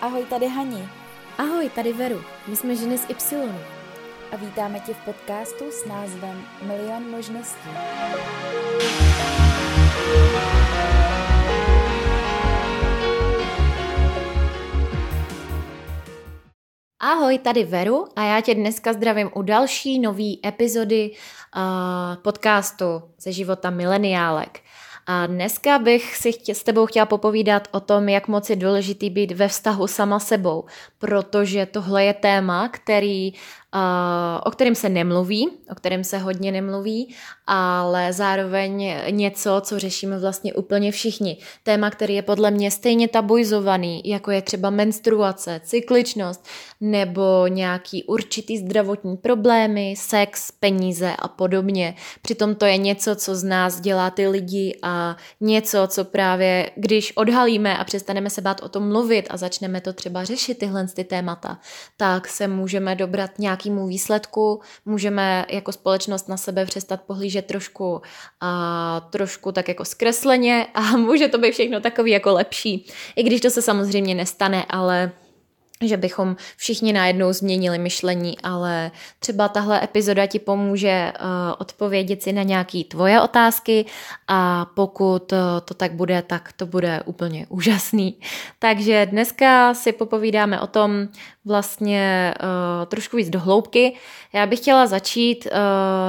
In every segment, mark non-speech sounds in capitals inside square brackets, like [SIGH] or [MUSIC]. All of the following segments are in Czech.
Ahoj, tady Hani. Ahoj, tady Veru. My jsme ženy z Y. A vítáme tě v podcastu s názvem Milion možností. Ahoj, tady Veru a já tě dneska zdravím u další nový epizody uh, podcastu ze života mileniálek. A dneska bych si chtě, s tebou chtěla popovídat o tom, jak moc je důležitý být ve vztahu sama sebou, protože tohle je téma, který o kterém se nemluví, o kterém se hodně nemluví, ale zároveň něco, co řešíme vlastně úplně všichni. Téma, který je podle mě stejně tabuizovaný, jako je třeba menstruace, cykličnost nebo nějaký určitý zdravotní problémy, sex, peníze a podobně. Přitom to je něco, co z nás dělá ty lidi a něco, co právě, když odhalíme a přestaneme se bát o tom mluvit a začneme to třeba řešit tyhle ty témata, tak se můžeme dobrat nějak nějakému výsledku, můžeme jako společnost na sebe přestat pohlížet trošku a trošku tak jako zkresleně a [LAUGHS] může to být všechno takový jako lepší. I když to se samozřejmě nestane, ale že bychom všichni najednou změnili myšlení, ale třeba tahle epizoda ti pomůže uh, odpovědět si na nějaké tvoje otázky a pokud uh, to tak bude, tak to bude úplně [LAUGHS] úžasný. Takže dneska si popovídáme o tom vlastně uh, trošku víc do hloubky. Já bych chtěla začít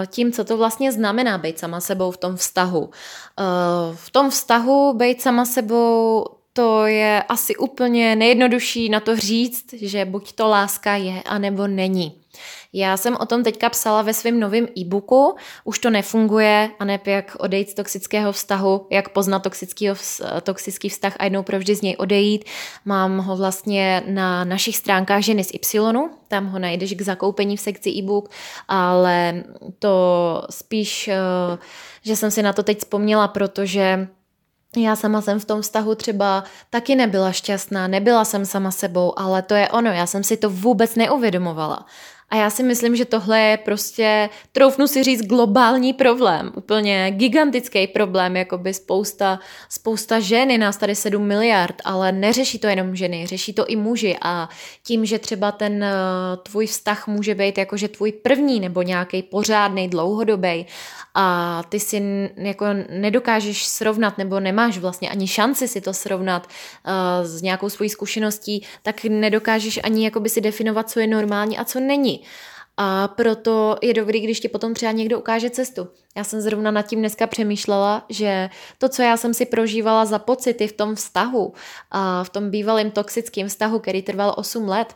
tím, co to vlastně znamená být sama sebou v tom vztahu. V tom vztahu být sama sebou to je asi úplně nejjednodušší na to říct, že buď to láska je, anebo není. Já jsem o tom teďka psala ve svém novém e-booku, už to nefunguje, a ne jak odejít z toxického vztahu, jak poznat toxický vztah a jednou provždy z něj odejít. Mám ho vlastně na našich stránkách ženy z Y, tam ho najdeš k zakoupení v sekci e-book, ale to spíš, eh, že jsem si na to teď vzpomněla, protože já sama jsem v tom vztahu třeba taky nebyla šťastná, nebyla jsem sama sebou, ale to je ono, já jsem si to vůbec neuvědomovala. A já si myslím, že tohle je prostě, troufnu si říct, globální problém, úplně gigantický problém, jako by spousta, spousta žen, je nás tady 7 miliard, ale neřeší to jenom ženy, řeší to i muži a tím, že třeba ten uh, tvůj vztah může být jakože tvůj první nebo nějaký pořádný, dlouhodobý a ty si jako nedokážeš srovnat nebo nemáš vlastně ani šanci si to srovnat uh, s nějakou svojí zkušeností, tak nedokážeš ani jakoby si definovat, co je normální a co není. A proto je dobrý, když ti potom třeba někdo ukáže cestu. Já jsem zrovna nad tím dneska přemýšlela, že to, co já jsem si prožívala za pocity v tom vztahu, v tom bývalém toxickém vztahu, který trval 8 let,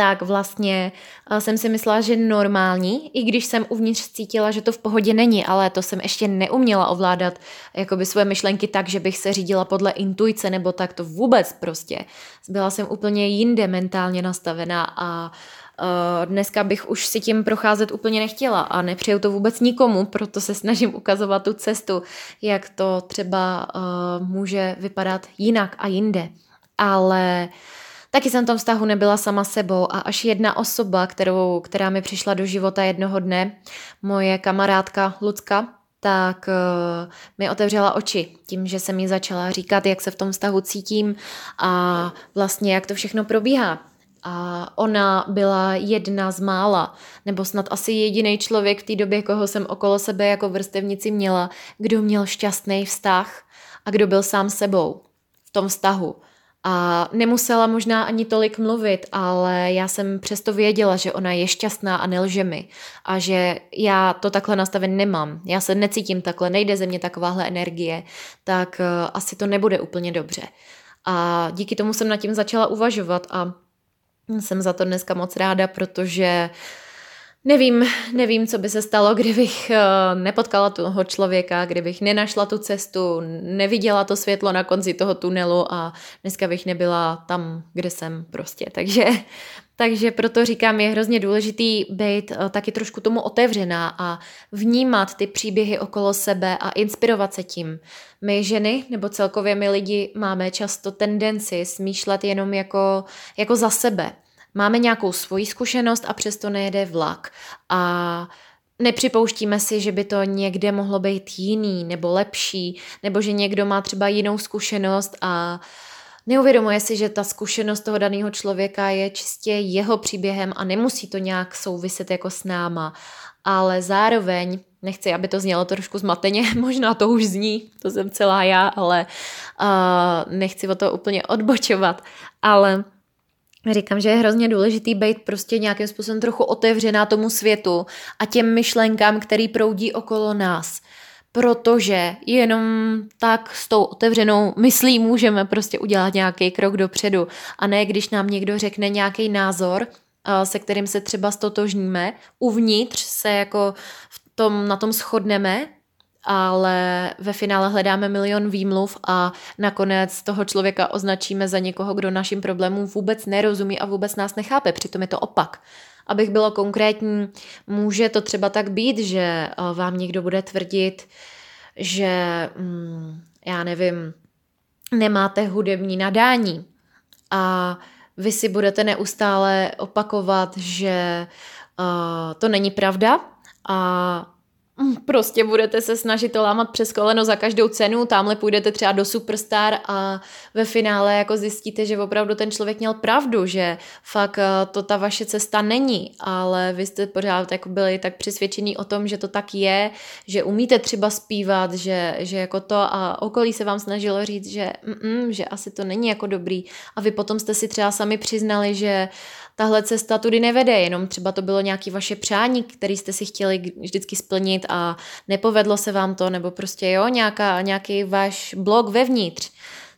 tak vlastně eh, jsem si myslela, že normální, i když jsem uvnitř cítila, že to v pohodě není, ale to jsem ještě neuměla ovládat jakoby svoje myšlenky tak, že bych se řídila podle intuice nebo tak to vůbec prostě. Byla jsem úplně jinde mentálně nastavená a Uh, dneska bych už si tím procházet úplně nechtěla a nepřeju to vůbec nikomu, proto se snažím ukazovat tu cestu, jak to třeba uh, může vypadat jinak a jinde. Ale uh, Taky jsem v tom vztahu nebyla sama sebou a až jedna osoba, kterou, která mi přišla do života jednoho dne, moje kamarádka Lucka, tak uh, mi otevřela oči tím, že jsem mi začala říkat, jak se v tom vztahu cítím a vlastně jak to všechno probíhá. A ona byla jedna z mála, nebo snad asi jediný člověk v té době, koho jsem okolo sebe jako vrstevnici měla, kdo měl šťastný vztah a kdo byl sám sebou v tom vztahu. A nemusela možná ani tolik mluvit, ale já jsem přesto věděla, že ona je šťastná a nelže mi. A že já to takhle nastaven nemám. Já se necítím takhle, nejde ze mě takováhle energie, tak uh, asi to nebude úplně dobře. A díky tomu jsem nad tím začala uvažovat a jsem za to dneska moc ráda, protože uh, Nevím, nevím, co by se stalo, kdybych eh, nepotkala toho člověka, kdybych nenašla tu cestu, neviděla to světlo na konci toho tunelu a dneska bych nebyla tam, kde jsem prostě. Takže, takže proto říkám, je hrozně důležitý být eh, taky trošku tomu otevřená a vnímat ty příběhy okolo sebe a inspirovat se tím. My ženy, nebo celkově my lidi, máme často tendenci smýšlet jenom jako, jako za sebe máme nějakou svoji zkušenost a přesto nejede vlak. A nepřipouštíme si, že by to někde mohlo být jiný nebo lepší, nebo že někdo má třeba jinou zkušenost a neuvědomuje si, že ta zkušenost toho daného člověka je čistě jeho příběhem a nemusí to nějak souviset jako s náma, ale zároveň nechci, aby to znělo trošku zmateně, [LAUGHS] možná to už zní, to jsem celá já, ale uh, nechci o to úplně odbočovat, ale Říkám, že je hrozně důležitý být prostě nějakým způsobem trochu otevřená tomu světu a těm myšlenkám, který proudí okolo nás. Protože jenom tak s tou otevřenou myslí můžeme prostě udělat nějaký krok dopředu. A ne, když nám někdo řekne nějaký názor, se kterým se třeba stotožníme, uvnitř se jako v tom, na tom shodneme, ale ve finále hledáme milion výmluv a nakonec toho člověka označíme za někoho, kdo našim problémům vůbec nerozumí a vůbec nás nechápe. Přitom je to opak. Abych bylo konkrétní, může to třeba tak být, že eh, vám někdo bude tvrdit, že, mm, já nevím, nemáte hudební nadání a vy si budete neustále opakovat, že uh, to není pravda a prostě budete se snažit to lámat přes koleno za každou cenu, tamhle půjdete třeba do Superstar a ve finále jako zjistíte, že opravdu ten člověk měl pravdu, že fakt eh, to ta vaše cesta není, ale vy jste pořád jako byli tak přesvědčení o tom, že to tak je, že umíte třeba zpívat, že, že jako to a okolí se vám snažilo říct, že, mm, že asi to není jako dobrý. A vy potom jste si třeba sami přiznali, že tahle cesta tudy nevede, jenom třeba to bylo nějaký vaše přání, který jste si chtěli vždycky splnit a nepovedlo se vám to, nebo prostě jo, nějaká, nějaký váš blok vevnitř.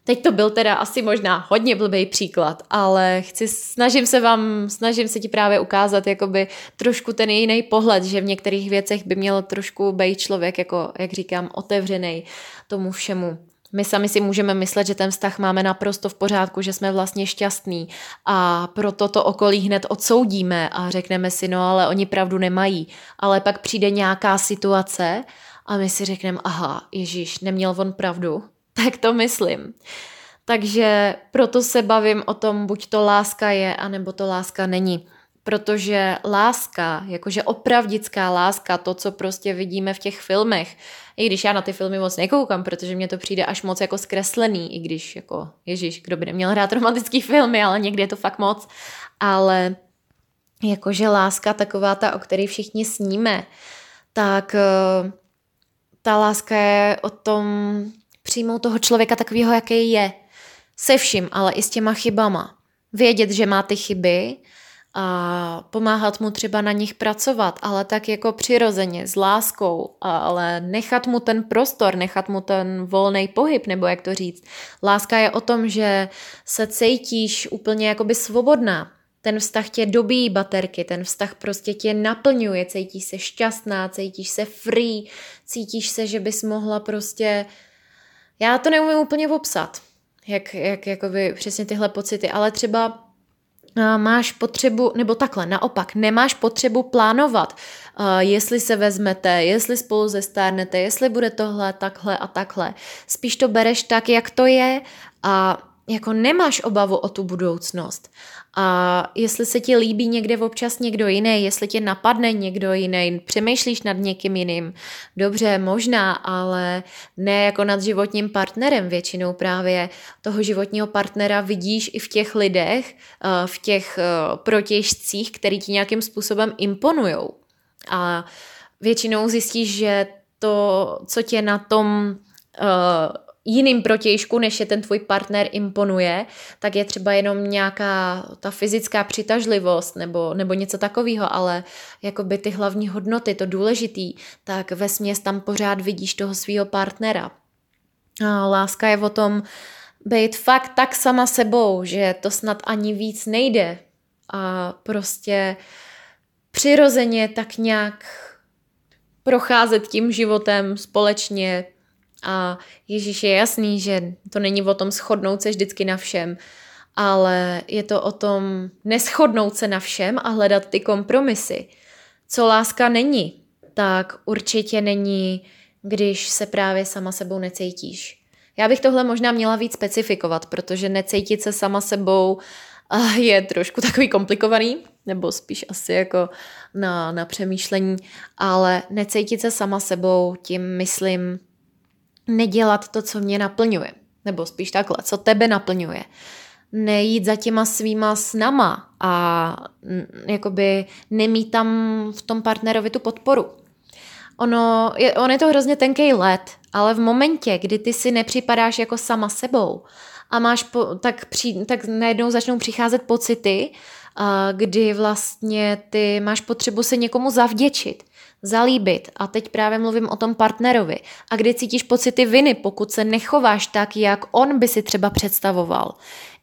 Teď to byl teda asi možná hodně blbý příklad, ale chci, snažím se vám, snažím se ti právě ukázat jakoby trošku ten jiný pohled, že v některých věcech by měl trošku být člověk, jako, jak říkám, otevřený tomu všemu. My sami si můžeme myslet, že ten vztah máme naprosto v pořádku, že jsme vlastně šťastní a proto to okolí hned odsoudíme a řekneme si, no ale oni pravdu nemají. Ale pak přijde nějaká situace a my si řekneme, aha, Ježíš, neměl on pravdu, [LAUGHS] tak to myslím. Takže proto se bavím o tom, buď to láska je, anebo to láska není protože láska, jakože opravdická láska, to, co prostě vidíme v těch filmech, i když já na ty filmy moc nekoukám, protože mě to přijde až moc jako zkreslený, i když jako, ježíš, kdo by neměl hrát romantický filmy, ale někdy je to fakt moc, ale jakože láska taková ta, o které všichni sníme, tak eh, ta láska je o tom přijmout toho člověka takového, jaký je. Se vším, ale i s těma chybama. Vědět, že má ty chyby, a pomáhat mu třeba na nich pracovat, ale tak jako přirozeně, s láskou, ale nechat mu ten prostor, nechat mu ten volný pohyb, nebo jak to říct. Láska je o tom, že se cítíš úplně jakoby svobodná, ten vztah tě dobíjí baterky, ten vztah prostě tě naplňuje, cítíš se šťastná, cítíš se free, cítíš se, že bys mohla prostě... Já to neumím úplně popsat, jak, jak jakoby přesně tyhle pocity, ale třeba máš potřebu, nebo takhle, naopak, nemáš potřebu plánovat, jestli se vezmete, jestli spolu zestárnete, jestli bude tohle, takhle a takhle. Spíš to bereš tak, jak to je a jako nemáš obavu o tu budoucnost. A jestli se ti líbí někde občas někdo jiný, jestli tě napadne někdo jiný, přemýšlíš nad někým jiným, dobře, možná, ale ne jako nad životním partnerem. Většinou právě toho životního partnera vidíš i v těch lidech, eh, v těch eh, protěžcích, který ti nějakým způsobem imponujou. A většinou zjistíš, že to, co tě na tom uh, jiným protějšku, než je ten tvůj partner imponuje, tak je třeba jenom nějaká ta fyzická přitažlivost nebo, nebo něco takového, ale jakoby ty hlavní hodnoty, to důležitý, tak ve směs tam pořád vidíš toho svého partnera. A láska je o tom být fakt tak sama sebou, že to snad ani víc nejde a prostě přirozeně tak nějak procházet tím životem společně, a Ježíš je jasný, že to není o tom shodnout se vždycky na všem, ale je to o tom neschodnout se na všem a hledat ty kompromisy. Co láska není, tak určitě není, když se právě sama sebou necítíš. Já bych tohle možná měla víc specifikovat, protože necítit se sama sebou je trošku takový komplikovaný, nebo spíš asi jako na, na přemýšlení, ale necítit se sama sebou, tím myslím nedělat to, co mě naplňuje. nebo spíš takhle, co tebe naplňuje. Nejít za těma svýma snama a jakoby nemít tam v tom partnerovi tu podporu. Ono je, on je to hrozně tenký let, ale v momentě, kdy ty si nepřipadáš jako sama sebou a máš, po, tak, při, tak najednou začnou přicházet pocity, kdy vlastně ty máš potřebu se někomu zavděčit, zalíbit. A teď právě mluvím o tom partnerovi. A kdy cítíš pocity viny, pokud se nechováš tak, jak on by si třeba představoval.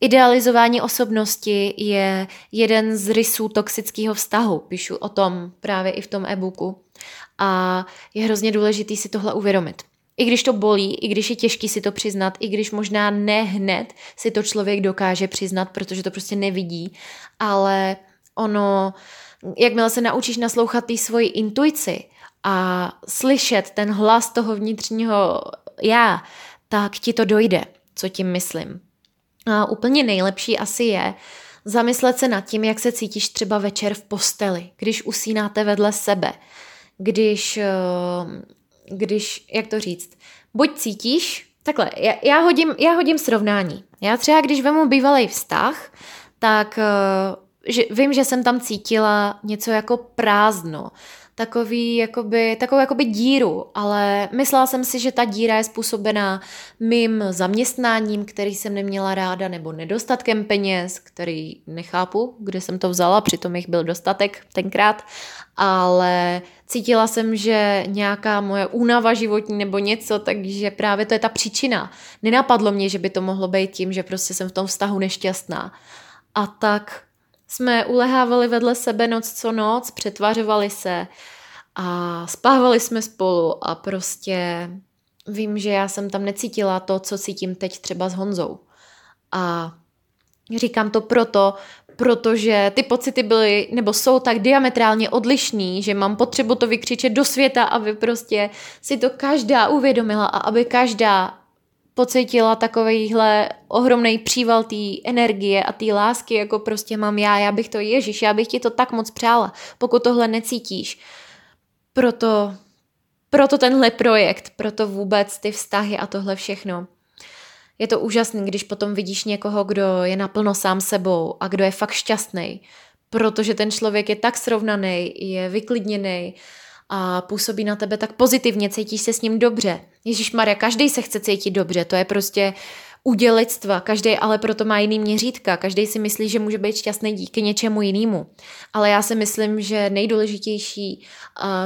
Idealizování osobnosti je jeden z rysů toxického vztahu. Píšu o tom právě i v tom e-booku. A je hrozně důležitý si tohle uvědomit. I když to bolí, i když je těžký si to přiznat, i když možná ne hned si to člověk dokáže přiznat, protože to prostě nevidí, ale ono, jakmile se naučíš naslouchat té svoji intuici a slyšet ten hlas toho vnitřního já, tak ti to dojde, co tím myslím. A úplně nejlepší asi je zamyslet se nad tím, jak se cítíš třeba večer v posteli, když usínáte vedle sebe, když eh, když, jak to říct, buď cítíš, takhle, já, já, hodím, já hodím srovnání. Já třeba, když vemu bývalý vztah, tak uh, že, vím, že jsem tam cítila něco jako prázdno takový, jakoby, takovou jakoby díru, ale myslela jsem si, že ta díra je způsobená mým zaměstnáním, který jsem neměla ráda, nebo nedostatkem peněz, který nechápu, kde jsem to vzala, přitom jich byl dostatek tenkrát, ale cítila jsem, že nějaká moje únava životní nebo něco, takže právě to je ta příčina. Nenapadlo mě, že by to mohlo být tím, že prostě jsem v tom vztahu nešťastná. A tak jsme ulehávali vedle sebe noc co noc, přetvařovali se a spávali jsme spolu a prostě vím, že já jsem tam necítila to, co cítím teď třeba s Honzou. A říkám to proto, protože ty pocity byly nebo jsou tak diametrálně odlišný, že mám potřebu to vykřičet do světa, aby prostě si to každá uvědomila a aby každá pocítila takovýhle ohromný příval té energie a té lásky, jako prostě mám já, já bych to, Ježíš, já bych ti to tak moc přála, pokud tohle necítíš. Proto, proto tenhle projekt, proto vůbec ty vztahy a tohle všechno. Je to úžasný, když potom vidíš někoho, kdo je naplno sám sebou a kdo je fakt šťastný, protože ten člověk je tak srovnaný, je vyklidněný, a působí na tebe tak pozitivně, cítíš se s ním dobře. Ježíš Maria, každý se chce cítit dobře, to je prostě udělectva, každý ale proto má jiný měřítka, každý si myslí, že může být šťastný díky něčemu jinému. Ale já si myslím, že nejdůležitější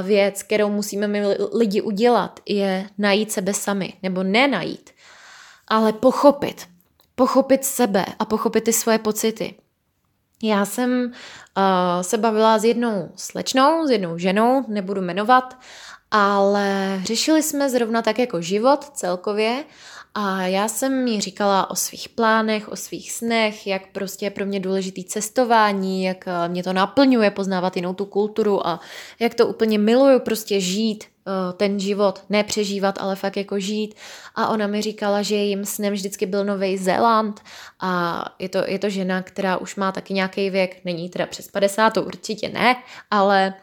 věc, kterou musíme my lidi udělat, je najít sebe sami, nebo nenajít, ale pochopit. Pochopit sebe a pochopit ty svoje pocity. Já jsem uh, se bavila s jednou slečnou, s jednou ženou, nebudu jmenovat, ale řešili jsme zrovna tak jako život celkově a já jsem jí říkala o svých plánech, o svých snech, jak prostě je pro mě důležitý cestování, jak mě to naplňuje poznávat jinou tu kulturu a jak to úplně miluju prostě žít Eh, ten život nepřežívat, ale fakt jako žít. A ona mi říkala, že jejím snem vždycky byl Nový Zéland a je to, je to žena, která už má taky nějaký věk, není teda přes 50, to určitě ne, ale,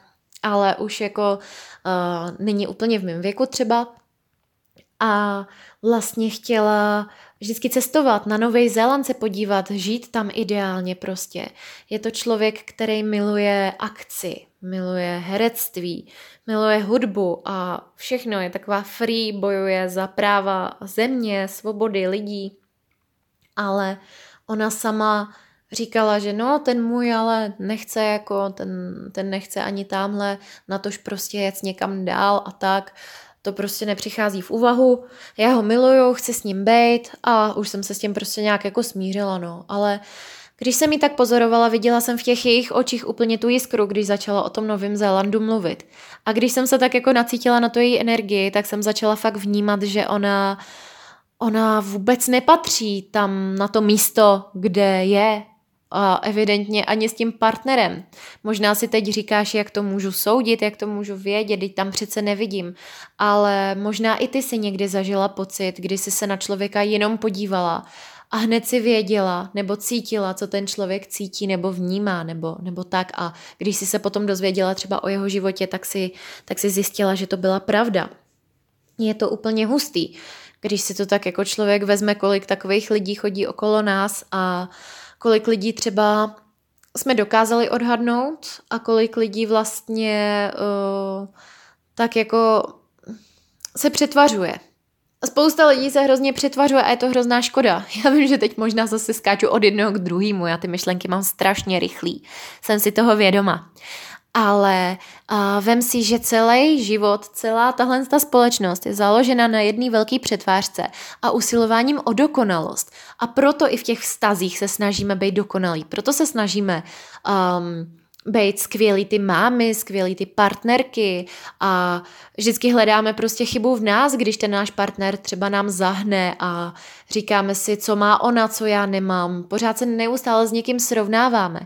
ale už jako uh, není úplně v mém věku třeba. A vlastně chtěla vždycky cestovat, na Nový Zéland se podívat, žít tam ideálně prostě. Je to člověk, který miluje akci, miluje herectví, miluje hudbu a všechno je taková free, bojuje za práva země, svobody lidí. Ale ona sama říkala, že no, ten můj ale nechce jako, ten, ten nechce ani tamhle, na tož prostě jet někam dál a tak. To prostě nepřichází v úvahu. Já ho miluju, chci s ním být a už jsem se s tím prostě nějak jako smířila, no. Ale uh, když jsem ji tak pozorovala, viděla jsem v těch jejich očích úplně tu jiskru, když začala o tom Novém Zélandu mluvit. A když jsem se tak jako nacítila na tu její energii, tak jsem začala fakt vnímat, že ona, ona vůbec nepatří tam na to místo, kde je a evidentně ani s tím partnerem. Možná si teď říkáš, jak to můžu soudit, jak to můžu vědět, teď tam přece nevidím. Ale možná i ty si někdy zažila pocit, kdy jsi se na člověka jenom podívala a hned si věděla nebo cítila, co ten člověk cítí nebo vnímá nebo, nebo tak a když si se potom dozvěděla třeba o jeho životě, tak si, tak si zjistila, že to byla pravda. Je to úplně hustý. když si to tak jako člověk vezme, kolik takových lidí chodí okolo nás a kolik lidí třeba jsme dokázali odhadnout a kolik lidí vlastně uh, tak jako se přetvařuje. Spousta lidí se hrozně přetvařuje a je to hrozná škoda. [LAUGHS] Já vím, že teď možná zase skáču od jednoho k druhému, já ty myšlenky mám strašně rychlý. Jsem si toho vědoma ale uh, vem si, že celý život, celá tahle ta společnost je založena na jedné velké přetvářce a usilováním o dokonalost. A proto i v těch vztazích se snažíme být dokonalí. Proto se snažíme um, být skvělý ty mámy, skvělý ty partnerky a vždycky hledáme prostě chybu v nás, když ten náš partner třeba nám zahne a říkáme si, co má ona, co já nemám. Pořád se neustále s někým srovnáváme.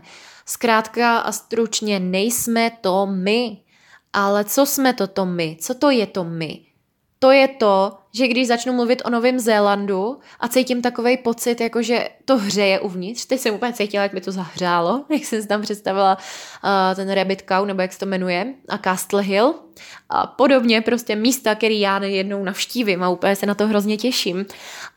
Zkrátka a stručně nejsme to my. Ale co jsme to to my? Co to je to my? To je to, že když začnu mluvit o Novém Zélandu a cítím takový pocit, jako že to hřeje uvnitř, teď jsem úplně cítila, jak mi to zahřálo, [LAUGHS] jak jsem si tam představila uh, ten Rabbit Cow, nebo jak se to jmenuje, a Castle Hill a podobně, prostě místa, který já jednou navštívím a úplně se na to hrozně těším.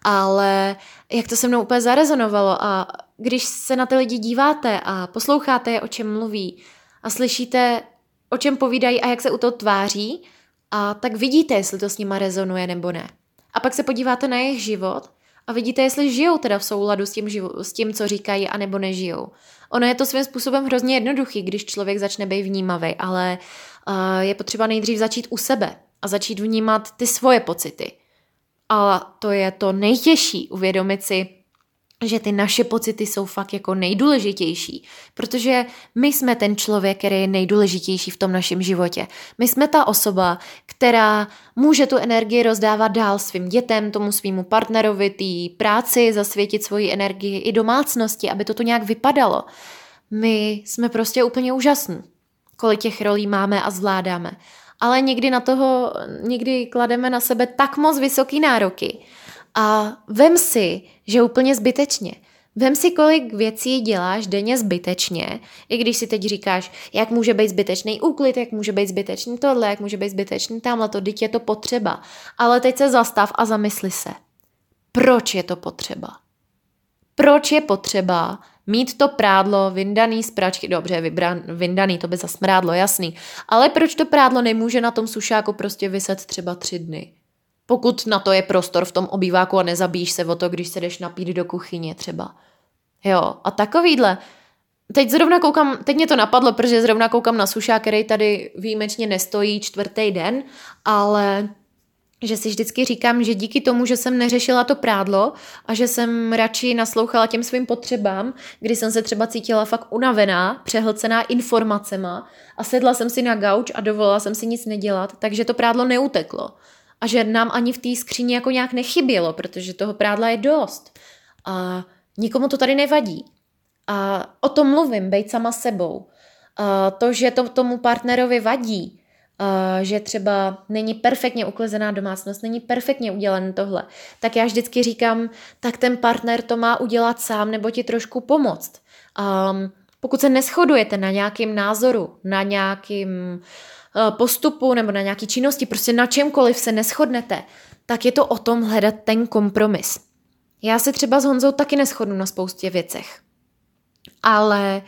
Ale jak to se mnou úplně zarezonovalo a když se na ty lidi díváte a posloucháte je, o čem mluví a slyšíte, o čem povídají a jak se u toho tváří, a tak vidíte, jestli to s nima rezonuje nebo ne. A pak se podíváte na jejich život a vidíte, jestli žijou teda v souladu s tím, živo- s tím co říkají, anebo nežijou. Ono je to svým způsobem hrozně jednoduchý, když člověk začne být vnímavý, ale uh, je potřeba nejdřív začít u sebe a začít vnímat ty svoje pocity. A to je to nejtěžší, uvědomit si, že ty naše pocity jsou fakt jako nejdůležitější, protože my jsme ten člověk, který je nejdůležitější v tom našem životě. My jsme ta osoba, která může tu energii rozdávat dál svým dětem, tomu svýmu partnerovi, té práci, zasvětit svoji energii i domácnosti, aby to tu nějak vypadalo. My jsme prostě úplně úžasní, kolik těch rolí máme a zvládáme. Ale někdy na toho, někdy klademe na sebe tak moc vysoký nároky, a vem si, že úplně zbytečně. Vem si, kolik věcí děláš denně zbytečně, i když si teď říkáš, jak může být zbytečný úklid, jak může být zbytečný tohle, jak může být zbytečný tamhle, to dítě je to potřeba. Ale teď se zastav a zamysli se. Proč je to potřeba? Proč je potřeba mít to prádlo vyndaný z pračky, dobře, vybran, vyndaný, to by zasmrádlo, jasný, ale proč to prádlo nemůže na tom sušáku prostě vyset třeba tři dny? Pokud na to je prostor v tom obýváku a nezabíjíš se o to, když se jdeš napít do kuchyně třeba. Jo, a takovýhle. Teď zrovna koukám, teď mě to napadlo, protože zrovna koukám na sušák, který tady výjimečně nestojí čtvrtý den, ale že si vždycky říkám, že díky tomu, že jsem neřešila to prádlo a že jsem radši naslouchala těm svým potřebám, kdy jsem se třeba cítila fakt unavená, přehlcená informacema a sedla jsem si na gauč a dovolila jsem si nic nedělat, takže to prádlo neuteklo a že nám ani v té skříni jako nějak nechybělo, protože toho prádla je dost. A nikomu to tady nevadí. A o tom mluvím, být sama sebou. A to, že to tomu partnerovi vadí, a že třeba není perfektně uklizená domácnost, není perfektně udělané tohle, tak já vždycky říkám, tak ten partner to má udělat sám nebo ti trošku pomoct. A pokud se neschodujete na nějakým názoru, na nějakým uh, postupu nebo na nějaký činnosti, prostě na čemkoliv se neschodnete, tak je to o tom hledat ten kompromis. Já se třeba s Honzou taky neschodnu na spoustě věcech. Ale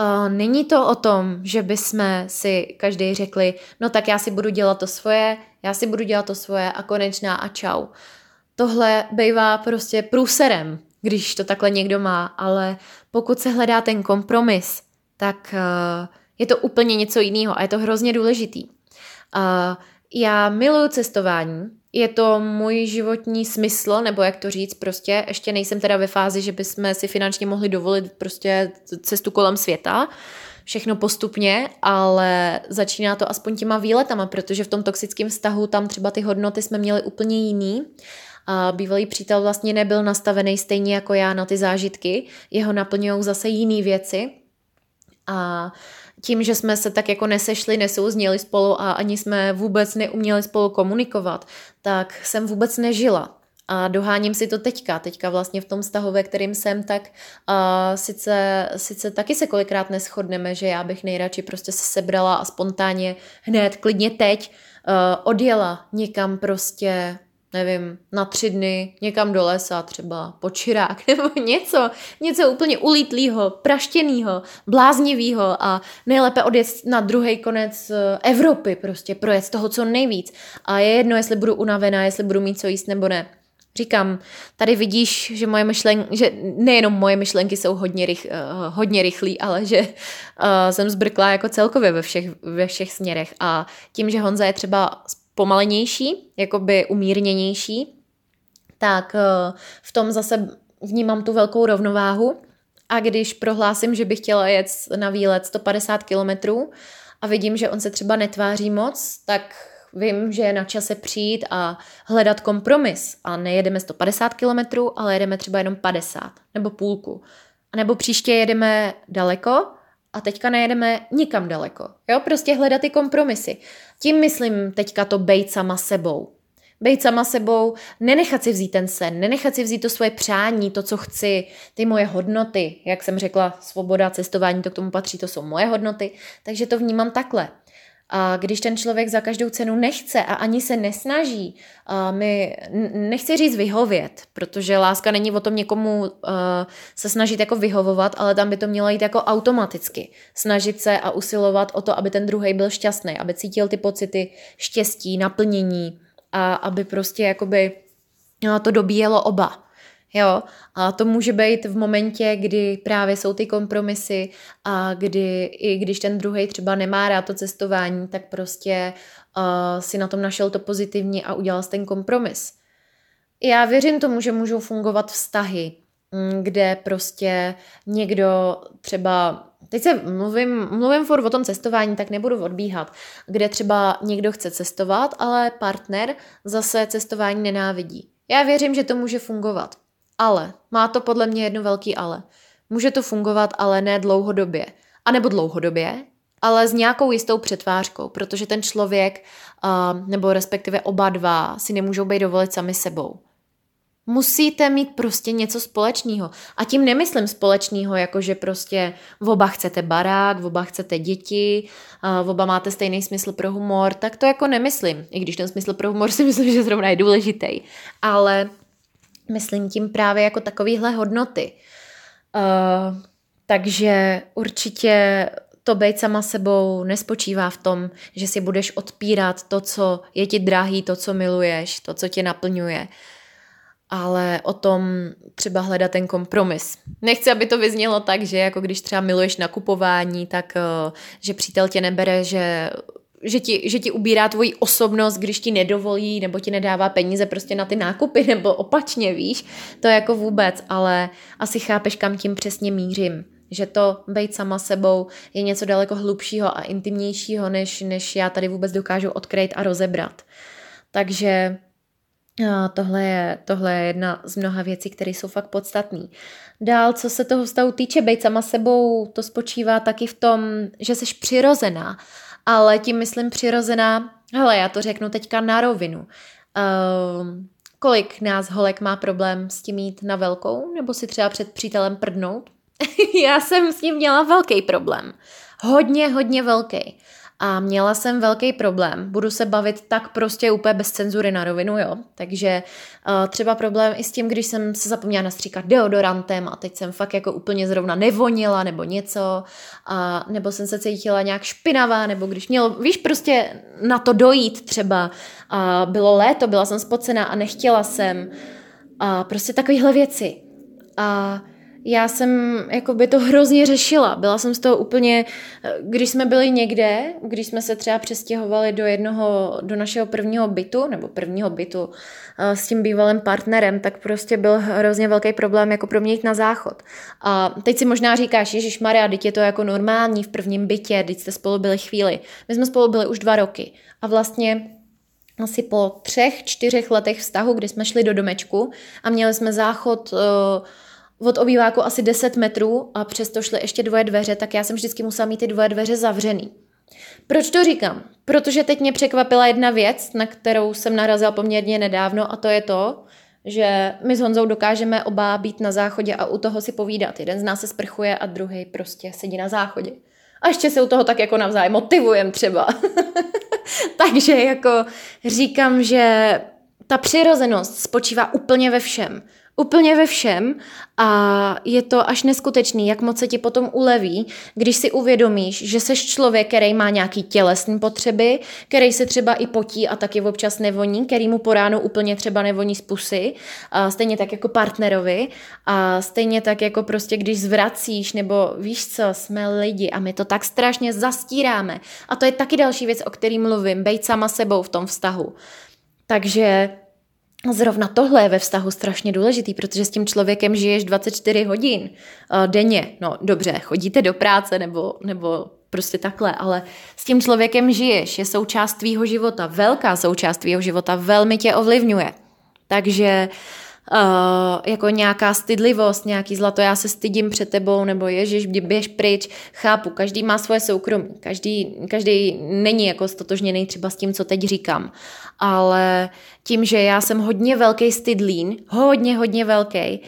uh, není to o tom, že bychom si každý řekli, no tak já si budu dělat to svoje, já si budu dělat to svoje a konečná a čau. Tohle bývá prostě průserem, když to takhle někdo má, ale pokud se hledá ten kompromis, tak uh, je to úplně něco jiného a je to hrozně důležitý. Uh, já miluju cestování, je to můj životní smysl, nebo jak to říct, prostě ještě nejsem teda ve fázi, že bychom si finančně mohli dovolit prostě cestu kolem světa, všechno postupně, ale začíná to aspoň těma výletama, protože v tom toxickém vztahu tam třeba ty hodnoty jsme měli úplně jiný. A bývalý přítel vlastně nebyl nastavený stejně jako já na ty zážitky, jeho naplňují zase jiné věci. A tím, že jsme se tak jako nesešli, nesouzněli spolu a ani jsme vůbec neuměli spolu komunikovat, tak jsem vůbec nežila. A doháním si to teďka, teďka vlastně v tom vztahu, ve kterým jsem, tak uh, sice, sice taky se kolikrát neschodneme, že já bych nejradši prostě se sebrala a spontánně hned, klidně teď uh, odjela někam prostě nevím, na tři dny někam do lesa, třeba pod Čirák, [LAUGHS] nebo něco, něco úplně ulítlýho, praštěnýho, bláznivýho a nejlépe odjet na druhý konec eh, Evropy, prostě projet toho co nejvíc. A je jedno, jestli budu unavená, jestli budu mít co jíst nebo ne. Říkám, tady vidíš, že moje myšlenky, že nejenom moje myšlenky jsou hodně, rych, uh, hodně rychlý, ale že uh, jsem zbrkla jako celkově ve všech, ve všech směrech. A tím, že Honza je třeba pomalenější, jakoby umírněnější, tak uh, v tom zase vnímám tu velkou rovnováhu. A když prohlásím, že bych chtěla jet na výlet 150 kilometrů a vidím, že on se třeba netváří moc, tak vím, že je na čase přijít a hledat kompromis. A nejedeme 150 km, ale jedeme třeba jenom 50 nebo půlku. A nebo příště jedeme daleko a teďka nejedeme nikam daleko. Jo, prostě hledat ty kompromisy. Tím myslím teďka to bejt sama sebou. Bejt sama sebou, nenechat si vzít ten sen, nenechat si vzít to svoje přání, to, co chci, ty moje hodnoty. Jak jsem řekla, svoboda, cestování, to k tomu patří, to jsou moje hodnoty. Takže to vnímám takhle. A když ten člověk za každou cenu nechce a ani se nesnaží, a my nechci říct vyhovět, protože láska není o tom někomu uh, se snažit jako vyhovovat, ale tam by to mělo jít jako automaticky. Snažit se a usilovat o to, aby ten druhý byl šťastný, aby cítil ty pocity štěstí, naplnění a aby prostě jakoby to dobíjelo oba. Jo, a to může být v momentě, kdy právě jsou ty kompromisy a kdy i když ten druhý třeba nemá rád to cestování, tak prostě uh, si na tom našel to pozitivní a udělal ten kompromis. Já věřím tomu, že můžou fungovat vztahy, mm, kde prostě někdo třeba Teď se mluvím, mluvím furt o tom cestování, tak nebudu odbíhat, kde třeba někdo chce cestovat, ale partner zase cestování nenávidí. Já věřím, že to může fungovat. Ale, má to podle mě jedno velký ale. Může to fungovat, ale ne dlouhodobě. A nebo dlouhodobě, ale s nějakou jistou přetvářkou, protože ten člověk, uh, nebo respektive oba dva, si nemůžou být dovolit sami sebou. Musíte mít prostě něco společného. A tím nemyslím společného, jako že prostě v oba chcete barák, v oba chcete děti, v oba máte stejný smysl pro humor, tak to jako nemyslím. I když ten smysl pro humor [LAUGHS] si myslím, že zrovna je důležitý. Ale Myslím tím právě jako takovýhle hodnoty. Uh, takže určitě to být sama sebou nespočívá v tom, že si budeš odpírat to, co je ti drahý, to, co miluješ, to, co tě naplňuje, ale o tom třeba hledat ten kompromis. Nechci, aby to vyznělo tak, že jako když třeba miluješ nakupování, tak uh, že přítel tě nebere, že že ti, že ti ubírá tvoji osobnost, když ti nedovolí nebo ti nedává peníze prostě na ty nákupy [LAUGHS] nebo opačně, víš, to jako vůbec, ale asi chápeš, kam tím přesně mířím že to být sama sebou je něco daleko hlubšího a intimnějšího, než, než já tady vůbec dokážu odkryt a rozebrat. Takže tohle je, tohle je jedna z mnoha věcí, které jsou fakt podstatné. Dál, co se toho vztahu týče, být sama sebou, to spočívá taky v tom, že jsi přirozená ale tím myslím přirozená, hele, já to řeknu teďka na rovinu. Uh, kolik nás holek má problém s tím jít na velkou, nebo si třeba před přítelem prdnout? [LAUGHS] já jsem s tím měla velký problém. Hodně, hodně velký. A měla jsem velký problém. Budu se bavit tak prostě úplně bez cenzury na rovinu, jo. Takže uh, třeba problém i s tím, když jsem se zapomněla nastříkat deodorantem a teď jsem fakt jako úplně zrovna nevonila nebo něco, a, nebo jsem se cítila nějak špinavá, nebo když mělo, víš, prostě na to dojít třeba. A bylo léto, byla jsem spocená a nechtěla jsem. A prostě takovéhle věci. A já jsem jako by to hrozně řešila. Byla jsem z toho úplně, když jsme byli někde, když jsme se třeba přestěhovali do jednoho, do našeho prvního bytu, nebo prvního bytu eh, s tím bývalým partnerem, tak prostě byl hrozně velký problém jako pro mě jít na záchod. A teď si možná říkáš, Ježíš Maria, teď je to jako normální v prvním bytě, teď jste spolu byli chvíli. My jsme spolu byli už dva roky. A vlastně asi po třech, čtyřech letech vztahu, kdy jsme šli do domečku a měli jsme záchod uh, od obýváku asi 10 metrů a přesto šly ještě dvoje dveře, tak já jsem vždycky musela mít ty dvoje dveře zavřený. Proč to říkám? Protože teď mě překvapila jedna věc, na kterou jsem narazila poměrně nedávno a to je to, že my s Honzou dokážeme oba být na záchodě a u toho si povídat. Jeden z nás se sprchuje a druhý prostě sedí na záchodě. A ještě se u toho tak jako navzájem motivujem třeba. [LAUGHS] Takže jako říkám, že ta přirozenost spočívá úplně ve všem. Úplně ve všem a je to až neskutečný, jak moc se ti potom uleví, když si uvědomíš, že seš člověk, který má nějaký tělesné potřeby, který se třeba i potí a taky občas nevoní, který mu po ránu úplně třeba nevoní z pusy, a stejně tak jako partnerovi a stejně tak jako prostě když zvracíš nebo víš co, jsme lidi a my to tak strašně zastíráme. A to je taky další věc, o který mluvím, bejt sama sebou v tom vztahu. Takže Zrovna tohle je ve vztahu strašně důležitý, protože s tím člověkem žiješ 24 hodin uh, denně. No dobře, chodíte do práce nebo, nebo prostě takhle, ale s tím člověkem žiješ, je součást tvýho života, velká součást tvýho života, velmi tě ovlivňuje. Takže uh, uh, jako nějaká stydlivost, nějaký zlato, já se stydím před tebou, nebo ježiš, běž pryč, chápu, každý má svoje soukromí, každý, každý není jako stotožněný třeba s tím, co teď říkám, ale tím, že já jsem hodně velký stydlín, hodně, hodně velký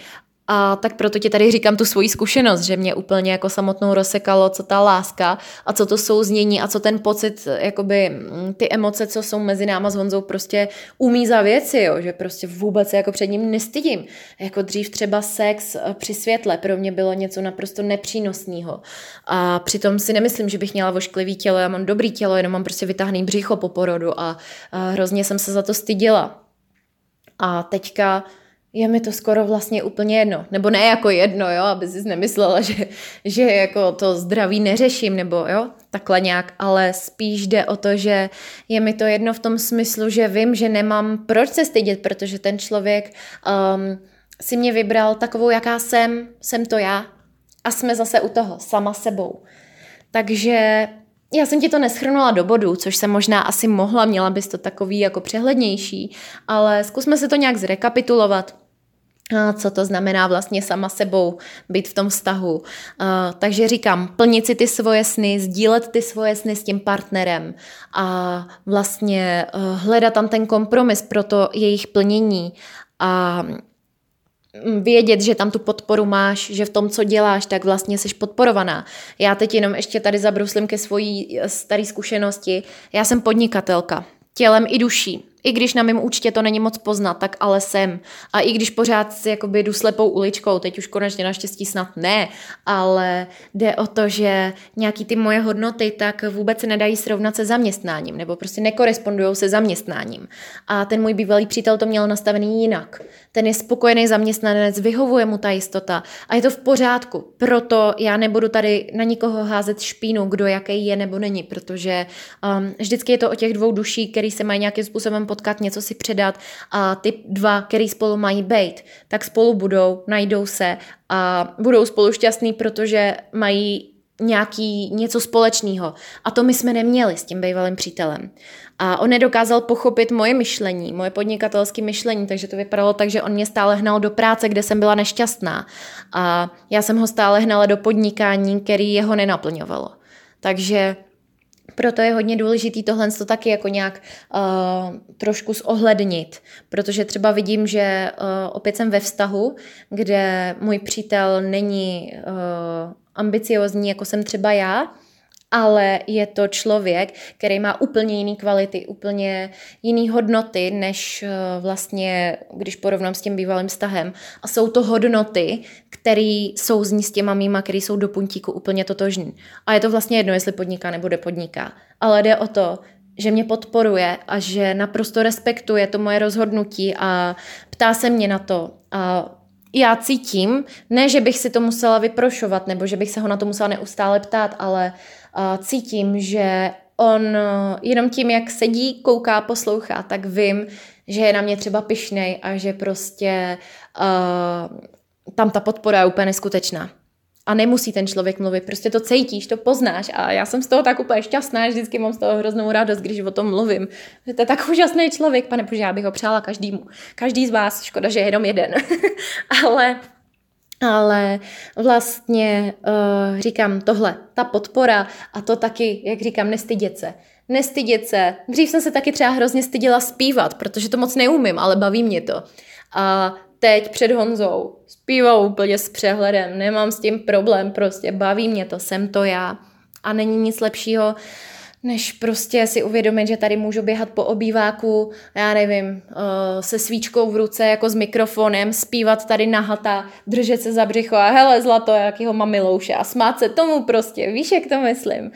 a tak proto ti tady říkám tu svoji zkušenost, že mě úplně jako samotnou rozsekalo, co ta láska a co to souznění a co ten pocit, jakoby mm, ty emoce, co jsou mezi náma s Honzou, prostě umí za věci, jo, že prostě vůbec se jako před ním nestydím. Jako dřív třeba sex eh, při světle pro mě bylo něco naprosto nepřínosného. A přitom si nemyslím, že bych měla vošklivý tělo, já mám dobrý tělo, jenom mám prostě vytáhný břicho po porodu a, a hrozně jsem se za to stydila. A teďka je mi to skoro vlastně úplně jedno. Nebo ne jako jedno, jo, aby si nemyslela, [LAUGHS] že, že jako to zdraví neřeším, nebo jo, takhle nějak, ale spíš jde o to, že je mi to jedno v tom smyslu, že vím, že nemám proč se stydět, protože ten člověk um, si mě vybral takovou, jaká jsem, jsem to já a jsme zase u toho, sama sebou. Takže já jsem ti to neschrnula do bodu, což jsem možná asi mohla, měla bys to takový jako přehlednější, ale zkusme se to nějak zrekapitulovat co to znamená vlastně sama sebou být v tom vztahu. Takže říkám, plnit si ty svoje sny, sdílet ty svoje sny s tím partnerem a vlastně eh, hledat tam ten kompromis pro to jejich plnění a mm, vědět, že tam tu podporu máš, že v tom, co děláš, tak vlastně jsi podporovaná. Já teď jenom ještě tady zabruslím ke svojí eh, staré zkušenosti. Já jsem podnikatelka, tělem i duší i když na mém účtě to není moc poznat, tak ale jsem. A i když pořád jakoby jdu slepou uličkou, teď už konečně naštěstí snad ne, ale jde o to, že nějaký ty moje hodnoty tak vůbec se nedají srovnat se zaměstnáním, nebo prostě nekorespondují se zaměstnáním. A ten můj bývalý přítel to měl nastavený jinak. Ten je spokojený zaměstnanec, vyhovuje mu ta jistota a je to v pořádku. Proto já nebudu tady na nikoho házet špínu, kdo jaký je nebo není, protože um, vždycky je to o těch dvou duší, který se mají nějakým způsobem potkat, něco si předat a ty dva, který spolu mají být, tak spolu budou, najdou se a budou spolu šťastný, protože mají nějaký něco společného. A to my jsme neměli s tím bývalým přítelem. A on nedokázal pochopit moje myšlení, moje podnikatelské myšlení, takže to vypadalo tak, že on mě stále hnal do práce, kde jsem byla nešťastná. A já jsem ho stále hnala do podnikání, který jeho nenaplňovalo. Takže proto je hodně důležitý tohle to taky jako nějak uh, trošku zohlednit, protože třeba vidím, že uh, opět jsem ve vztahu, kde můj přítel není uh, ambiciozní, jako jsem třeba já, ale je to člověk, který má úplně jiný kvality, úplně jiný hodnoty, než eh, vlastně, když porovnám s tím bývalým vztahem. A jsou to hodnoty, které jsou z ní s těma mýma, které jsou do puntíku úplně totožní. A je to vlastně jedno, jestli podniká nebo nepodniká. Ale jde o to, že mě podporuje a že naprosto respektuje to moje rozhodnutí a ptá se mě na to. A já cítím, ne, že bych si to musela vyprošovat, nebo že bych se ho na to musela neustále ptát, ale uh, cítím, že on jenom tím, jak sedí, kouká, poslouchá, tak vím, že je na mě třeba pišnej a že prostě uh, tam ta podpora je úplně neskutečná a nemusí ten člověk mluvit, prostě to cítíš, to poznáš a já jsem z toho tak úplně šťastná, vždycky mám z toho hroznou radost, když o tom mluvím. Že to je tak úžasný člověk, pane bože, já bych ho přála každému. Každý z vás, škoda, že je jenom jeden. [LAUGHS] ale ale vlastně uh, říkám tohle, ta podpora a to taky, jak říkám, nestydět se. Nestydět se. Dřív jsem se taky třeba hrozně styděla zpívat, protože to moc neumím, ale baví mě to. A teď před Honzou zpívám úplně s přehledem, nemám s tím problém, prostě baví mě to, jsem to já a není nic lepšího než prostě si uvědomit, že tady můžu běhat po obýváku, já nevím, se svíčkou v ruce, jako s mikrofonem, zpívat tady nahata, držet se za břicho a hele zlato, jakýho mamilouše a smát se tomu prostě, víš, jak to myslím.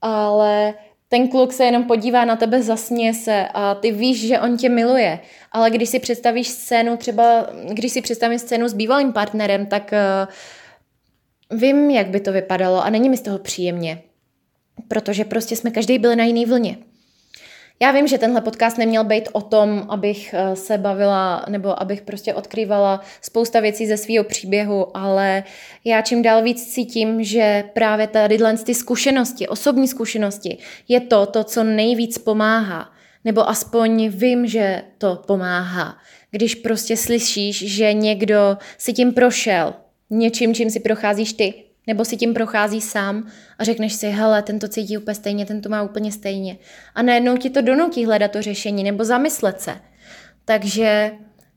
Ale ten kluk se jenom podívá na tebe, zasměje se a ty víš, že on tě miluje. Ale když si představíš scénu, třeba když si představím scénu s bývalým partnerem, tak uh, vím, jak by to vypadalo a není mi z toho příjemně. Protože prostě jsme každý byli na jiný vlně. Já vím, že tenhle podcast neměl být o tom, abych eh, se bavila nebo abych prostě odkrývala spousta věcí ze svého příběhu, ale já čím dál víc cítím, že právě tady ty zkušenosti, osobní zkušenosti, je to, to, co nejvíc pomáhá. Nebo aspoň vím, že to pomáhá. Když prostě slyšíš, že někdo si tím prošel, něčím, čím si procházíš ty, nebo si tím prochází sám a řekneš si, hele, ten to cítí úplně stejně, ten to má úplně stejně. A najednou ti to donutí hledat to řešení nebo zamyslet se. Takže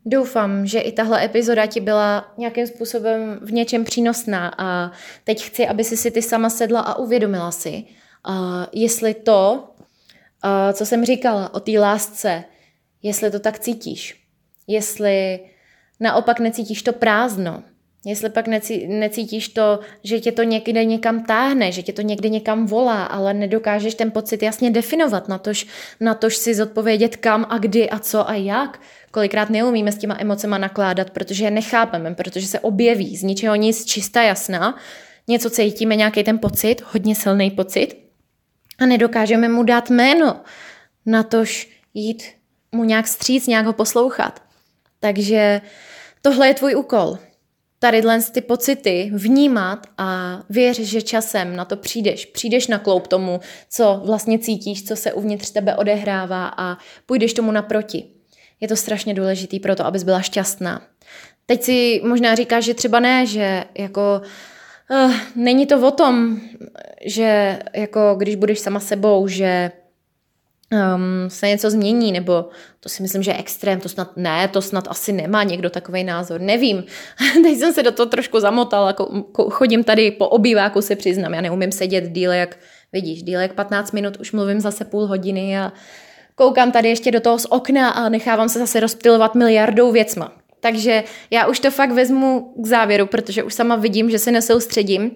doufám, že i tahle epizoda ti byla nějakým způsobem v něčem přínosná a teď chci, aby si si ty sama sedla a uvědomila si, uh, jestli to, uh, co jsem říkala o té lásce, jestli to tak cítíš. Jestli naopak necítíš to prázdno, Jestli pak necítíš to, že tě to někde někam táhne, že tě to někde někam volá, ale nedokážeš ten pocit jasně definovat, na tož, na tož si zodpovědět kam a kdy a co a jak. Kolikrát neumíme s těma emocema nakládat, protože je nechápeme, protože se objeví. Z ničeho nic čistá jasná, něco cítíme, nějaký ten pocit, hodně silný pocit. A nedokážeme mu dát jméno, na tož jít mu nějak stříc, nějak ho poslouchat. Takže tohle je tvůj úkol tady ty pocity vnímat a věř, že časem na to přijdeš. Přijdeš na kloup tomu, co vlastně cítíš, co se uvnitř tebe odehrává a půjdeš tomu naproti. Je to strašně důležitý pro to, abys byla šťastná. Teď si možná říkáš, že třeba ne, že jako uh, není to o tom, že jako když budeš sama sebou, že um, se něco změní, nebo to si myslím, že je extrém, to snad ne, to snad asi nemá někdo takový názor, nevím. [LAUGHS] Teď jsem se do toho trošku zamotala, chodím tady po obýváku, se přiznám, já neumím sedět díle jak, vidíš, díle jak 15 minut, už mluvím zase půl hodiny a koukám tady ještě do toho z okna a nechávám se zase rozptilovat miliardou věcma. Takže já už to fakt vezmu k závěru, protože už sama vidím, že se nesoustředím,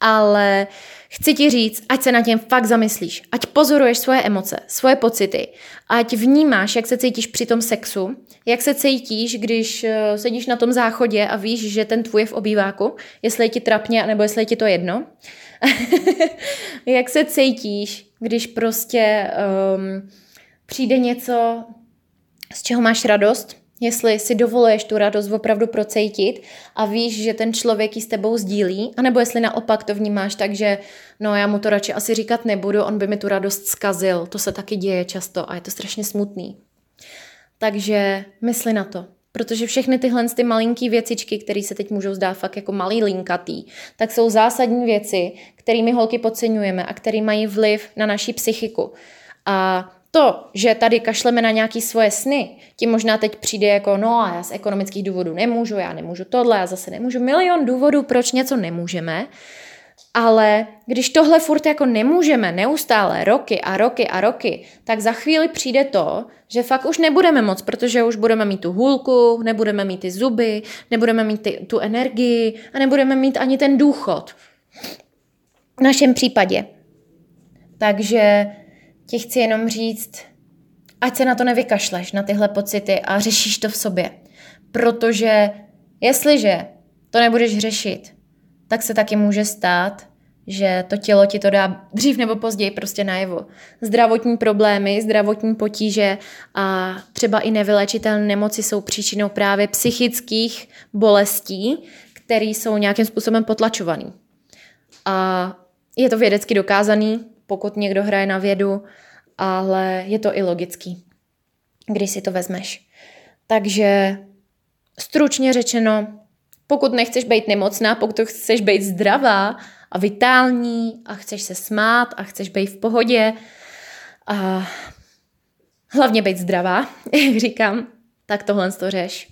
ale Chci ti říct, ať se na těm fakt zamyslíš, ať pozoruješ svoje emoce, svoje pocity, ať vnímáš, jak se cítíš při tom sexu, jak se cítíš, když eh, sedíš na tom záchodě a víš, že ten tvůj je v obýváku, jestli je ti trapně, nebo jestli je ti to jedno. [LAUGHS] jak se cítíš, když prostě um, přijde něco, z čeho máš radost, Jestli si dovoluješ tu radost opravdu procejtit a víš, že ten člověk ji s tebou sdílí, anebo jestli naopak to vnímáš tak, že no já mu to radši asi říkat nebudu, on by mi tu radost zkazil. To se taky děje často a je to strašně smutný. Takže mysli na to. Protože všechny tyhle ty malinký věcičky, které se teď můžou zdát fakt jako malý linkatý, tak jsou zásadní věci, kterými holky podceňujeme a které mají vliv na naši psychiku. A to, že tady kašleme na nějaký svoje sny, ti možná teď přijde jako, no a já z ekonomických důvodů nemůžu, já nemůžu tohle, já zase nemůžu, milion důvodů, proč něco nemůžeme, ale když tohle furt jako nemůžeme neustále roky a roky a roky, tak za chvíli přijde to, že fakt už nebudeme moc, protože už budeme mít tu hůlku, nebudeme mít ty zuby, nebudeme mít ty, tu energii a nebudeme mít ani ten důchod. V našem případě. Takže ti chci jenom říct, ať se na to nevykašleš, na tyhle pocity a řešíš to v sobě. Protože jestliže to nebudeš řešit, tak se taky může stát, že to tělo ti to dá dřív nebo později prostě najevo. Zdravotní problémy, zdravotní potíže a třeba i nevylečitelné nemoci jsou příčinou právě psychických bolestí, které jsou nějakým způsobem potlačované. A je to vědecky dokázaný, pokud někdo hraje na vědu, ale je to i logický, když si to vezmeš. Takže stručně řečeno, pokud nechceš být nemocná, pokud chceš být zdravá a vitální a chceš se smát a chceš být v pohodě a hlavně být zdravá, [LAUGHS] jak říkám, tak tohle to řeš.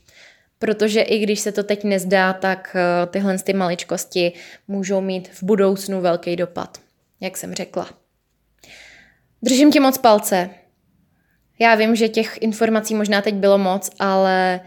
Protože i když se to teď nezdá, tak eh, tyhle ty maličkosti můžou mít v budoucnu velký dopad, jak jsem řekla. Držím ti moc palce. Já vím, že těch informací možná teď bylo moc, ale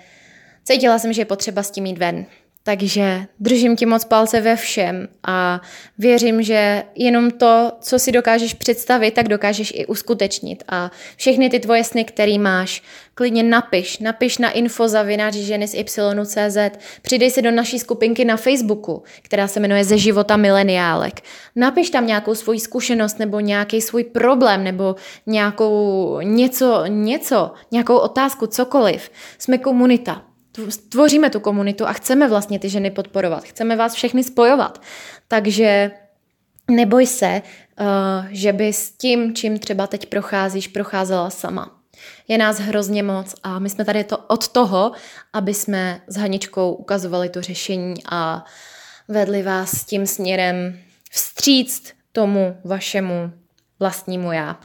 cítila jsem, že je potřeba s tím jít ven. Takže držím ti moc palce ve všem a věřím, že jenom to, co si dokážeš představit, tak dokážeš i uskutečnit. A všechny ty tvoje sny, který máš, klidně napiš. Napiš na info zavináč ženy z YCZ. Přidej se do naší skupinky na Facebooku, která se jmenuje Ze života mileniálek. Napiš tam nějakou svoji zkušenost nebo nějaký svůj problém nebo nějakou něco, něco, nějakou otázku, cokoliv. Jsme komunita tvoříme tu komunitu a chceme vlastně ty ženy podporovat. Chceme vás všechny spojovat. Takže neboj se, uh, že by s tím, čím třeba teď procházíš, procházela sama. Je nás hrozně moc a my jsme tady to od toho, aby jsme s Haničkou ukazovali to řešení a vedli vás tím směrem vstříct tomu vašemu vlastnímu já.